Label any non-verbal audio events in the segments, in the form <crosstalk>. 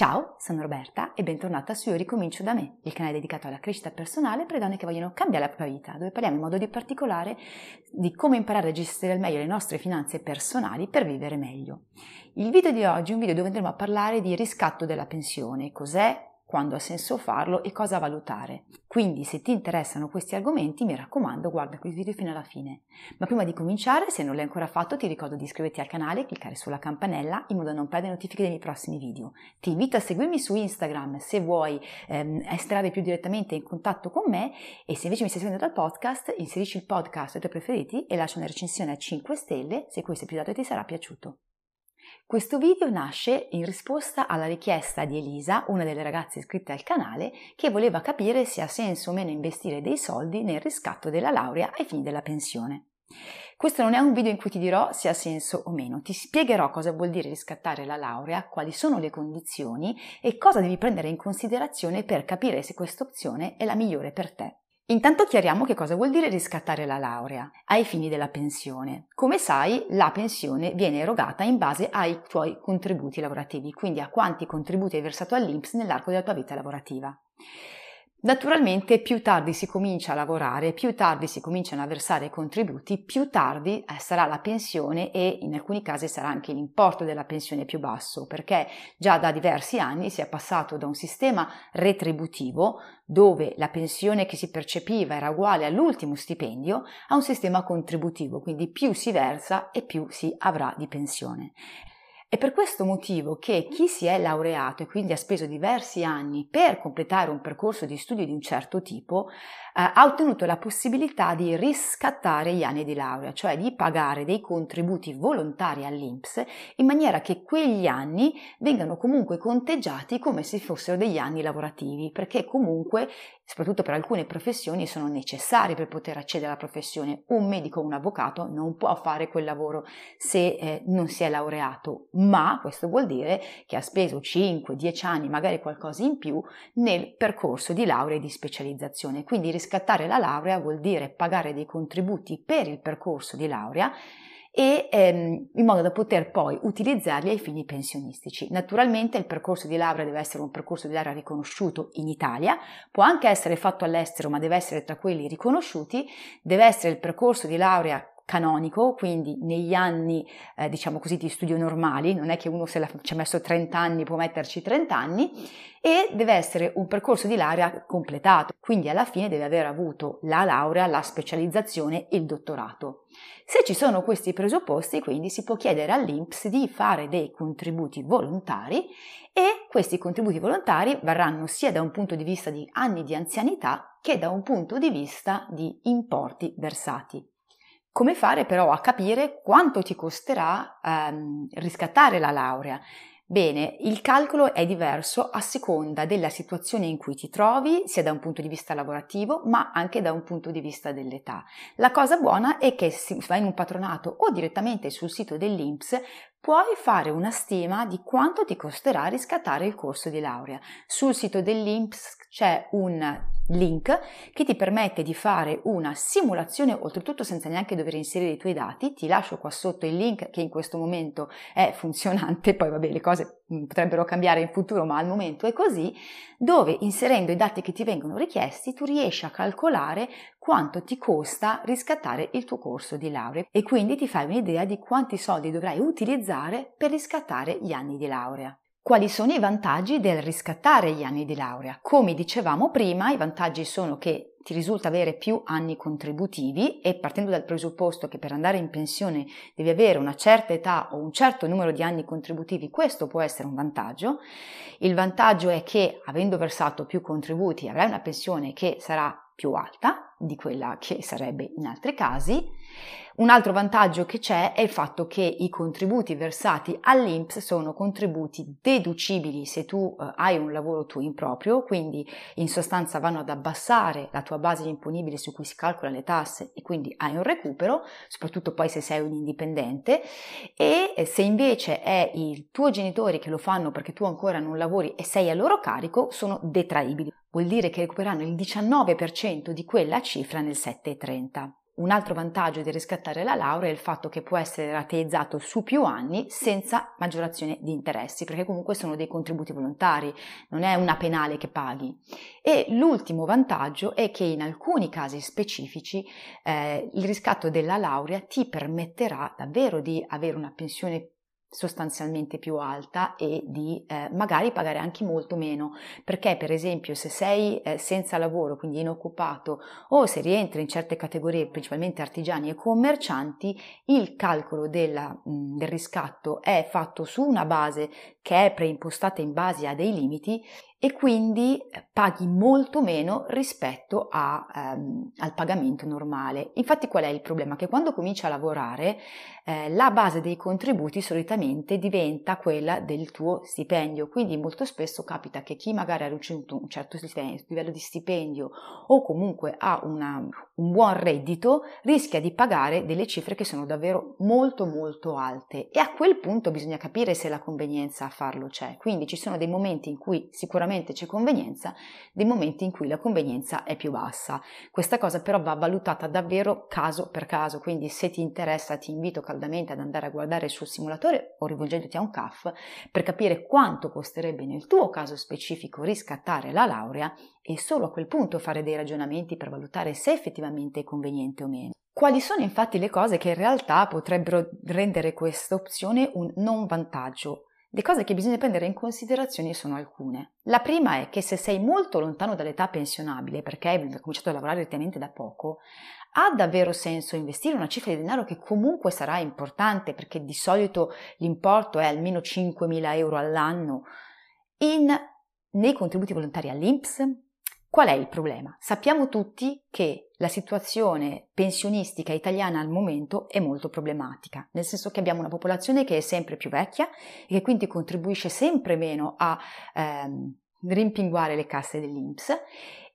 Ciao, sono Roberta e bentornata su Io Ricomincio da me, il canale dedicato alla crescita personale per le donne che vogliono cambiare la propria vita, dove parliamo in modo di particolare di come imparare a gestire al meglio le nostre finanze personali per vivere meglio. Il video di oggi è un video dove andremo a parlare di riscatto della pensione, cos'è, quando ha senso farlo e cosa valutare. Quindi se ti interessano questi argomenti mi raccomando guarda questo video fino alla fine. Ma prima di cominciare, se non l'hai ancora fatto, ti ricordo di iscriverti al canale e cliccare sulla campanella in modo da non perdere notifiche dei miei prossimi video. Ti invito a seguirmi su Instagram se vuoi ehm, entrare più direttamente in contatto con me e se invece mi stai seguendo dal podcast, inserisci il podcast ai tuoi preferiti e lascia una recensione a 5 stelle se questo episodio ti sarà piaciuto. Questo video nasce in risposta alla richiesta di Elisa, una delle ragazze iscritte al canale, che voleva capire se ha senso o meno investire dei soldi nel riscatto della laurea ai fini della pensione. Questo non è un video in cui ti dirò se ha senso o meno, ti spiegherò cosa vuol dire riscattare la laurea, quali sono le condizioni e cosa devi prendere in considerazione per capire se questa opzione è la migliore per te. Intanto chiariamo che cosa vuol dire riscattare la laurea ai fini della pensione. Come sai, la pensione viene erogata in base ai tuoi contributi lavorativi, quindi a quanti contributi hai versato all'INPS nell'arco della tua vita lavorativa. Naturalmente più tardi si comincia a lavorare, più tardi si cominciano a versare contributi, più tardi eh, sarà la pensione e in alcuni casi sarà anche l'importo della pensione più basso, perché già da diversi anni si è passato da un sistema retributivo dove la pensione che si percepiva era uguale all'ultimo stipendio a un sistema contributivo, quindi più si versa e più si avrà di pensione. È per questo motivo che chi si è laureato e quindi ha speso diversi anni per completare un percorso di studio di un certo tipo, eh, ha ottenuto la possibilità di riscattare gli anni di laurea, cioè di pagare dei contributi volontari all'INPS in maniera che quegli anni vengano comunque conteggiati come se fossero degli anni lavorativi, perché comunque, soprattutto per alcune professioni, sono necessari per poter accedere alla professione. Un medico un avvocato non può fare quel lavoro se eh, non si è laureato, ma questo vuol dire che ha speso 5-10 anni, magari qualcosa in più, nel percorso di laurea e di specializzazione. Quindi riscattare la laurea vuol dire pagare dei contributi per il percorso di laurea e ehm, in modo da poter poi utilizzarli ai fini pensionistici. Naturalmente il percorso di laurea deve essere un percorso di laurea riconosciuto in Italia, può anche essere fatto all'estero, ma deve essere tra quelli riconosciuti, deve essere il percorso di laurea canonico, quindi negli anni, eh, diciamo così, di studio normali, non è che uno se ci ha messo 30 anni può metterci 30 anni, e deve essere un percorso di laurea completato, quindi alla fine deve aver avuto la laurea, la specializzazione e il dottorato. Se ci sono questi presupposti, quindi si può chiedere all'INPS di fare dei contributi volontari e questi contributi volontari varranno sia da un punto di vista di anni di anzianità che da un punto di vista di importi versati. Come fare però a capire quanto ti costerà ehm, riscattare la laurea? Bene, il calcolo è diverso a seconda della situazione in cui ti trovi, sia da un punto di vista lavorativo, ma anche da un punto di vista dell'età. La cosa buona è che se vai in un patronato o direttamente sul sito dell'INPS puoi fare una stima di quanto ti costerà riscattare il corso di laurea. Sul sito dell'INPS c'è un link che ti permette di fare una simulazione, oltretutto senza neanche dover inserire i tuoi dati. Ti lascio qua sotto il link che in questo momento è <laughs> funzionante, poi vabbè le cose mm, potrebbero cambiare in futuro, ma al momento è così, dove inserendo i dati che ti vengono richiesti tu riesci a calcolare quanto ti costa riscattare il tuo corso di laurea e quindi ti fai un'idea di quanti soldi dovrai utilizzare per riscattare gli anni di laurea. Quali sono i vantaggi del riscattare gli anni di laurea? Come dicevamo prima, i vantaggi sono che ti risulta avere più anni contributivi e partendo dal presupposto che per andare in pensione devi avere una certa età o un certo numero di anni contributivi, questo può essere un vantaggio. Il vantaggio è che avendo versato più contributi avrai una pensione che sarà più alta di quella che sarebbe in altri casi. Un altro vantaggio che c'è è il fatto che i contributi versati all'INPS sono contributi deducibili se tu eh, hai un lavoro tuo in proprio, quindi in sostanza vanno ad abbassare la tua base imponibile su cui si calcolano le tasse e quindi hai un recupero, soprattutto poi se sei un indipendente e eh, se invece è i tuoi genitori che lo fanno perché tu ancora non lavori e sei a loro carico, sono detraibili vuol dire che recupereranno il 19% di quella cifra nel 7,30. Un altro vantaggio di riscattare la laurea è il fatto che può essere rateizzato su più anni senza maggiorazione di interessi, perché comunque sono dei contributi volontari, non è una penale che paghi. E l'ultimo vantaggio è che in alcuni casi specifici eh, il riscatto della laurea ti permetterà davvero di avere una pensione sostanzialmente più alta e di eh, magari pagare anche molto meno. Perché per esempio se sei eh, senza lavoro quindi inoccupato o se rientri in certe categorie principalmente artigiani e commercianti il calcolo della, mh, del riscatto è fatto su una base che è preimpostata in base a dei limiti e quindi eh, paghi molto meno rispetto a, um, al pagamento normale. Infatti qual è il problema? Che quando cominci a lavorare eh, la base dei contributi solitamente diventa quella del tuo stipendio, quindi molto spesso capita che chi magari ha raggiunto un certo livello di stipendio o comunque ha una, un buon reddito rischia di pagare delle cifre che sono davvero molto molto alte e a quel punto bisogna capire se la convenienza farlo c'è. Quindi ci sono dei momenti in cui sicuramente sicuramente c'è convenienza, dei momenti in cui la convenienza è più bassa. Questa cosa però va valutata davvero caso per caso, quindi se ti interessa ti invito caldamente ad andare a guardare sul simulatore o rivolgendoti a un CAF per capire quanto costerebbe nel tuo caso specifico riscattare la laurea e solo a quel punto fare dei ragionamenti per valutare se effettivamente è conveniente o meno. Quali sono infatti le cose che in realtà potrebbero rendere questa opzione un non vantaggio le cose che bisogna prendere in considerazione sono alcune. La prima è che se sei molto lontano dall'età pensionabile, perché hai cominciato a lavorare direttamente da poco, ha davvero senso investire una cifra di denaro che comunque sarà importante, perché di solito l'importo è almeno 5.000 euro all'anno, in, nei contributi volontari all'INPS, Qual è il problema? Sappiamo tutti che la situazione pensionistica italiana al momento è molto problematica, nel senso che abbiamo una popolazione che è sempre più vecchia e che quindi contribuisce sempre meno a ehm, rimpinguare le casse dell'Inps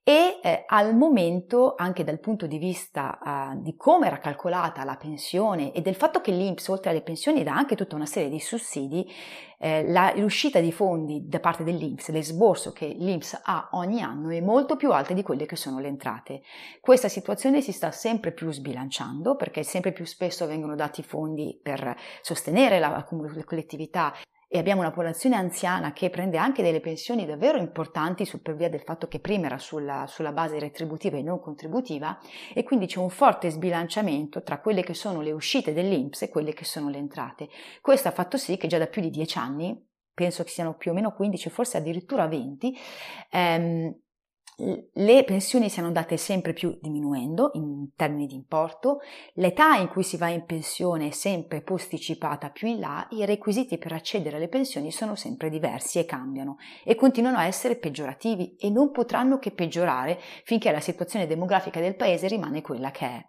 e eh, al momento, anche dal punto di vista uh, di come era calcolata la pensione e del fatto che l'Inps, oltre alle pensioni, dà anche tutta una serie di sussidi, eh, la, l'uscita di fondi da parte dell'Inps, l'esborso che l'Inps ha ogni anno è molto più alta di quelle che sono le entrate. Questa situazione si sta sempre più sbilanciando perché sempre più spesso vengono dati fondi per sostenere la, la collettività e abbiamo una popolazione anziana che prende anche delle pensioni davvero importanti per via del fatto che prima era sulla, sulla, base retributiva e non contributiva e quindi c'è un forte sbilanciamento tra quelle che sono le uscite dell'Inps e quelle che sono le entrate. Questo ha fatto sì che già da più di dieci anni, penso che siano più o meno 15, forse addirittura 20, ehm, le pensioni siano andate sempre più diminuendo in termini di importo, l'età in cui si va in pensione è sempre posticipata più in là, i requisiti per accedere alle pensioni sono sempre diversi e cambiano e continuano a essere peggiorativi e non potranno che peggiorare finché la situazione demografica del paese rimane quella che è.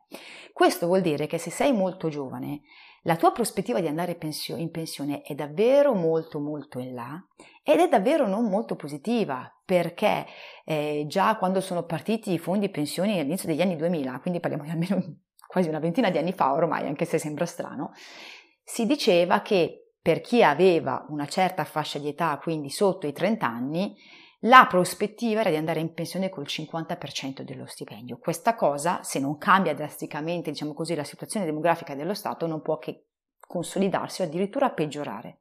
Questo vuol dire che se sei molto giovane la tua prospettiva di andare in pensione è davvero molto molto in là ed è davvero non molto positiva perché eh, già quando sono partiti i fondi pensioni all'inizio degli anni 2000, quindi parliamo di almeno <laughs> quasi una ventina di anni fa ormai, anche se sembra strano, si diceva che per chi aveva una certa fascia di età, quindi sotto i 30 anni, la prospettiva era di andare in pensione col 50% dello stipendio. Questa cosa, se non cambia drasticamente, diciamo così, la situazione demografica dello Stato, non può che consolidarsi o addirittura peggiorare.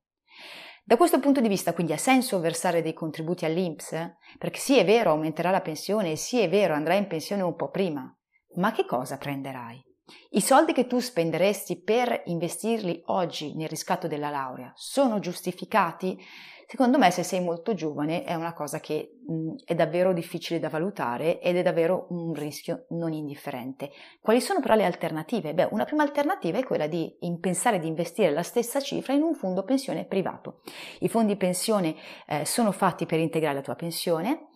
Da questo punto di vista, quindi, ha senso versare dei contributi all'INPS? Perché sì, è vero, aumenterà la pensione sì, è vero, andrai in pensione un po' prima. Ma che cosa prenderai? I soldi che tu spenderesti per investirli oggi nel riscatto della laurea sono giustificati? Secondo me se sei molto giovane è una cosa che è davvero difficile da valutare ed è davvero un rischio non indifferente. Quali sono però le alternative? Beh, una prima alternativa è quella di pensare di investire la stessa cifra in un fondo pensione privato. I fondi pensione eh, sono fatti per integrare la tua pensione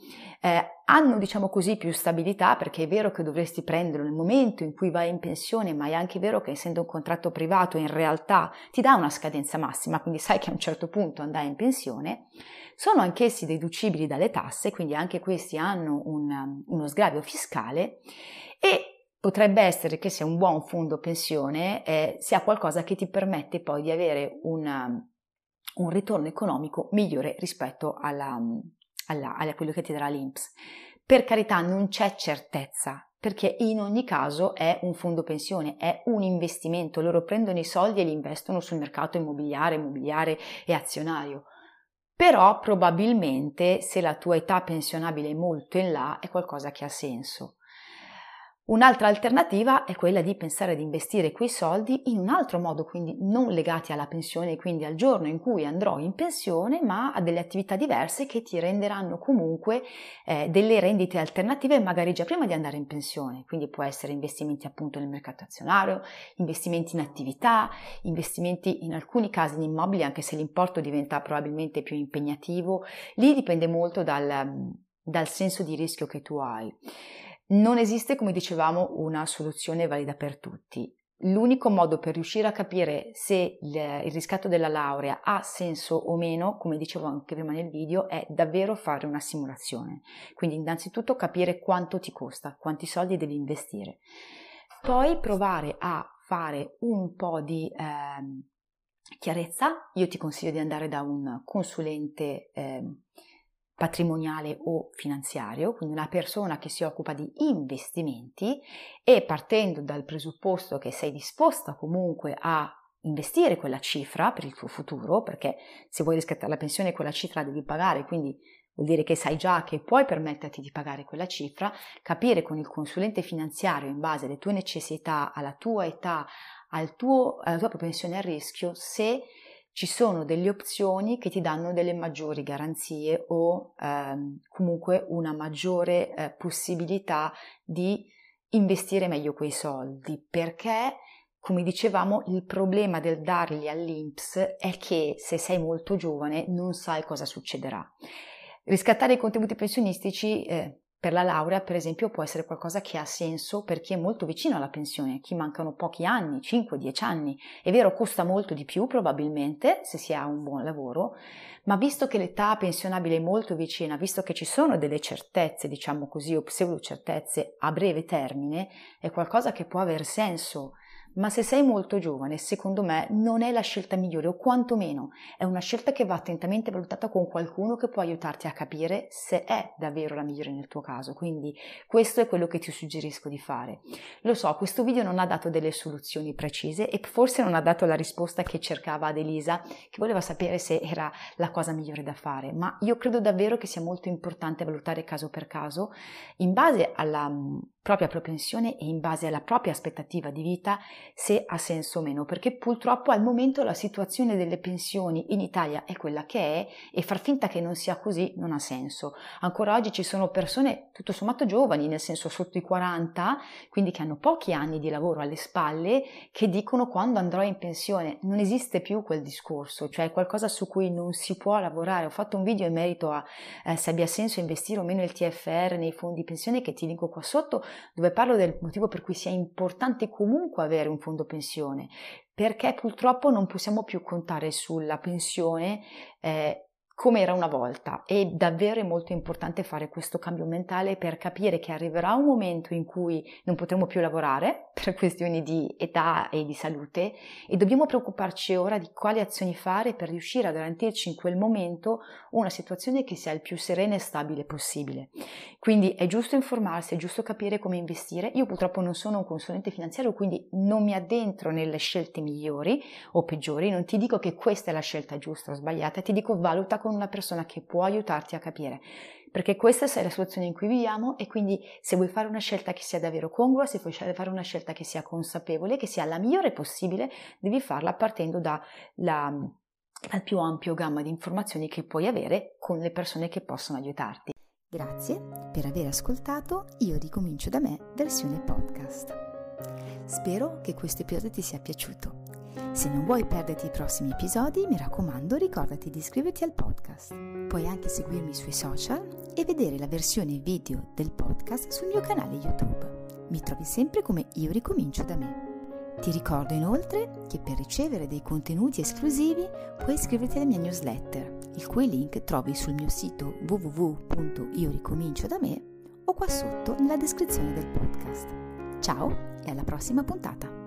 eh, hanno, diciamo così, più stabilità perché è vero che dovresti prenderlo nel momento in cui vai in pensione, ma è anche vero che essendo un contratto privato in realtà ti dà una scadenza massima, quindi sai che a un certo punto andai in pensione, sono anch'essi deducibili dalle tasse, quindi anche questi hanno un, uno sgravio fiscale e Potrebbe essere che sia un buon fondo pensione eh, sia qualcosa che ti permette poi di avere una, un ritorno economico migliore rispetto alla, alla, a quello che ti darà l'INPS. Per carità non c'è certezza, perché in ogni caso è un fondo pensione, è un investimento, loro prendono i soldi e li investono sul mercato immobiliare, immobiliare e azionario. Però probabilmente se la tua età pensionabile è molto in là è qualcosa che ha senso. Un'altra alternativa è quella di pensare ad investire quei soldi in un altro modo, quindi non legati alla pensione, quindi al giorno in cui andrò in pensione, ma a delle attività diverse che ti renderanno comunque eh, delle rendite alternative magari già prima di andare in pensione. Quindi può essere investimenti appunto nel mercato azionario, investimenti in attività, investimenti in alcuni casi in immobili, anche se l'importo diventa probabilmente più impegnativo. Lì dipende molto dal, dal senso di rischio che tu hai. Non esiste, come dicevamo, una soluzione valida per tutti. L'unico modo per riuscire a capire se il riscatto della laurea ha senso o meno, come dicevo anche prima nel video, è davvero fare una simulazione. Quindi innanzitutto capire quanto ti costa, quanti soldi devi investire. Poi provare a fare un po' di eh, chiarezza. Io ti consiglio di andare da un consulente eh, patrimoniale o finanziario, quindi una persona che si occupa di investimenti e partendo dal presupposto che sei disposta comunque a investire quella cifra per il tuo futuro, perché se vuoi riscattare la pensione quella cifra devi pagare, quindi vuol dire che sai già che puoi permetterti di pagare quella cifra, capire con il consulente finanziario in base alle tue necessità, alla tua età, al tuo, alla tua propensione a rischio, se ci sono delle opzioni che ti danno delle maggiori garanzie o ehm, comunque una maggiore eh, possibilità di investire meglio quei soldi. Perché come dicevamo il problema del darli all'INPS è che se sei molto giovane non sai cosa succederà. Riscattare i contributi pensionistici eh, per la laurea, per esempio, può essere qualcosa che ha senso per chi è molto vicino alla pensione, chi mancano pochi anni, 5-10 anni. È vero, costa molto di più probabilmente se si ha un buon lavoro, ma visto che l'età pensionabile è molto vicina, visto che ci sono delle certezze, diciamo così, o pseudo certezze a breve termine, è qualcosa che può aver senso ma se sei molto giovane, secondo me non è la scelta migliore o quantomeno è una scelta che va attentamente valutata con qualcuno che può aiutarti a capire se è davvero la migliore nel tuo caso. Quindi questo è quello che ti suggerisco di fare. Lo so, questo video non ha dato delle soluzioni precise e forse non ha dato la risposta che cercava ad Elisa, che voleva sapere se era la cosa migliore da fare, ma io credo davvero che sia molto importante valutare caso per caso in base alla propria propensione e in base alla propria aspettativa di vita se ha senso o meno, perché purtroppo al momento la situazione delle pensioni in Italia è quella che è e far finta che non sia così non ha senso. Ancora oggi ci sono persone tutto sommato giovani, nel senso sotto i 40, quindi che hanno pochi anni di lavoro alle spalle, che dicono quando andrò in pensione. Non esiste più quel discorso, cioè è qualcosa su cui non si può lavorare. Ho fatto un video in merito a eh, se abbia senso investire o meno il TFR nei fondi pensione che ti linko qua sotto dove parlo del motivo per cui sia importante comunque avere un fondo pensione, perché purtroppo non possiamo più contare sulla pensione eh, come era una volta. È davvero molto importante fare questo cambio mentale per capire che arriverà un momento in cui non potremo più lavorare <laughs> per questioni di età e di salute e dobbiamo preoccuparci ora di quali azioni fare per riuscire a garantirci in quel momento una situazione che sia il più serena e stabile possibile. Quindi è giusto informarsi, è giusto capire come investire. Io purtroppo non sono un consulente finanziario, quindi non mi addentro nelle scelte migliori o peggiori, non ti dico che questa è la scelta giusta o sbagliata, ti dico valuta con con una persona che può aiutarti a capire, perché questa è la situazione in cui viviamo e quindi se vuoi fare una scelta che sia davvero congrua, se vuoi fare una scelta che sia consapevole, che sia la migliore possibile, devi farla partendo da la, dal più ampio gamma di informazioni che puoi avere con le persone che possono aiutarti. Grazie per aver ascoltato Io ricomincio da me versione podcast. Spero che questo episodio ti sia piaciuto Se non vuoi perderti i prossimi episodi, mi raccomando, ricordati di iscriverti al podcast. Puoi anche seguirmi sui social e vedere la versione video del podcast sul mio canale YouTube. Mi trovi sempre come Io ricomincio da me. Ti ricordo inoltre che per ricevere dei contenuti esclusivi puoi iscriverti alla mia newsletter, il cui link trovi sul mio sito www.ioricomincio da me o qua sotto nella descrizione del podcast. Ciao e alla prossima puntata!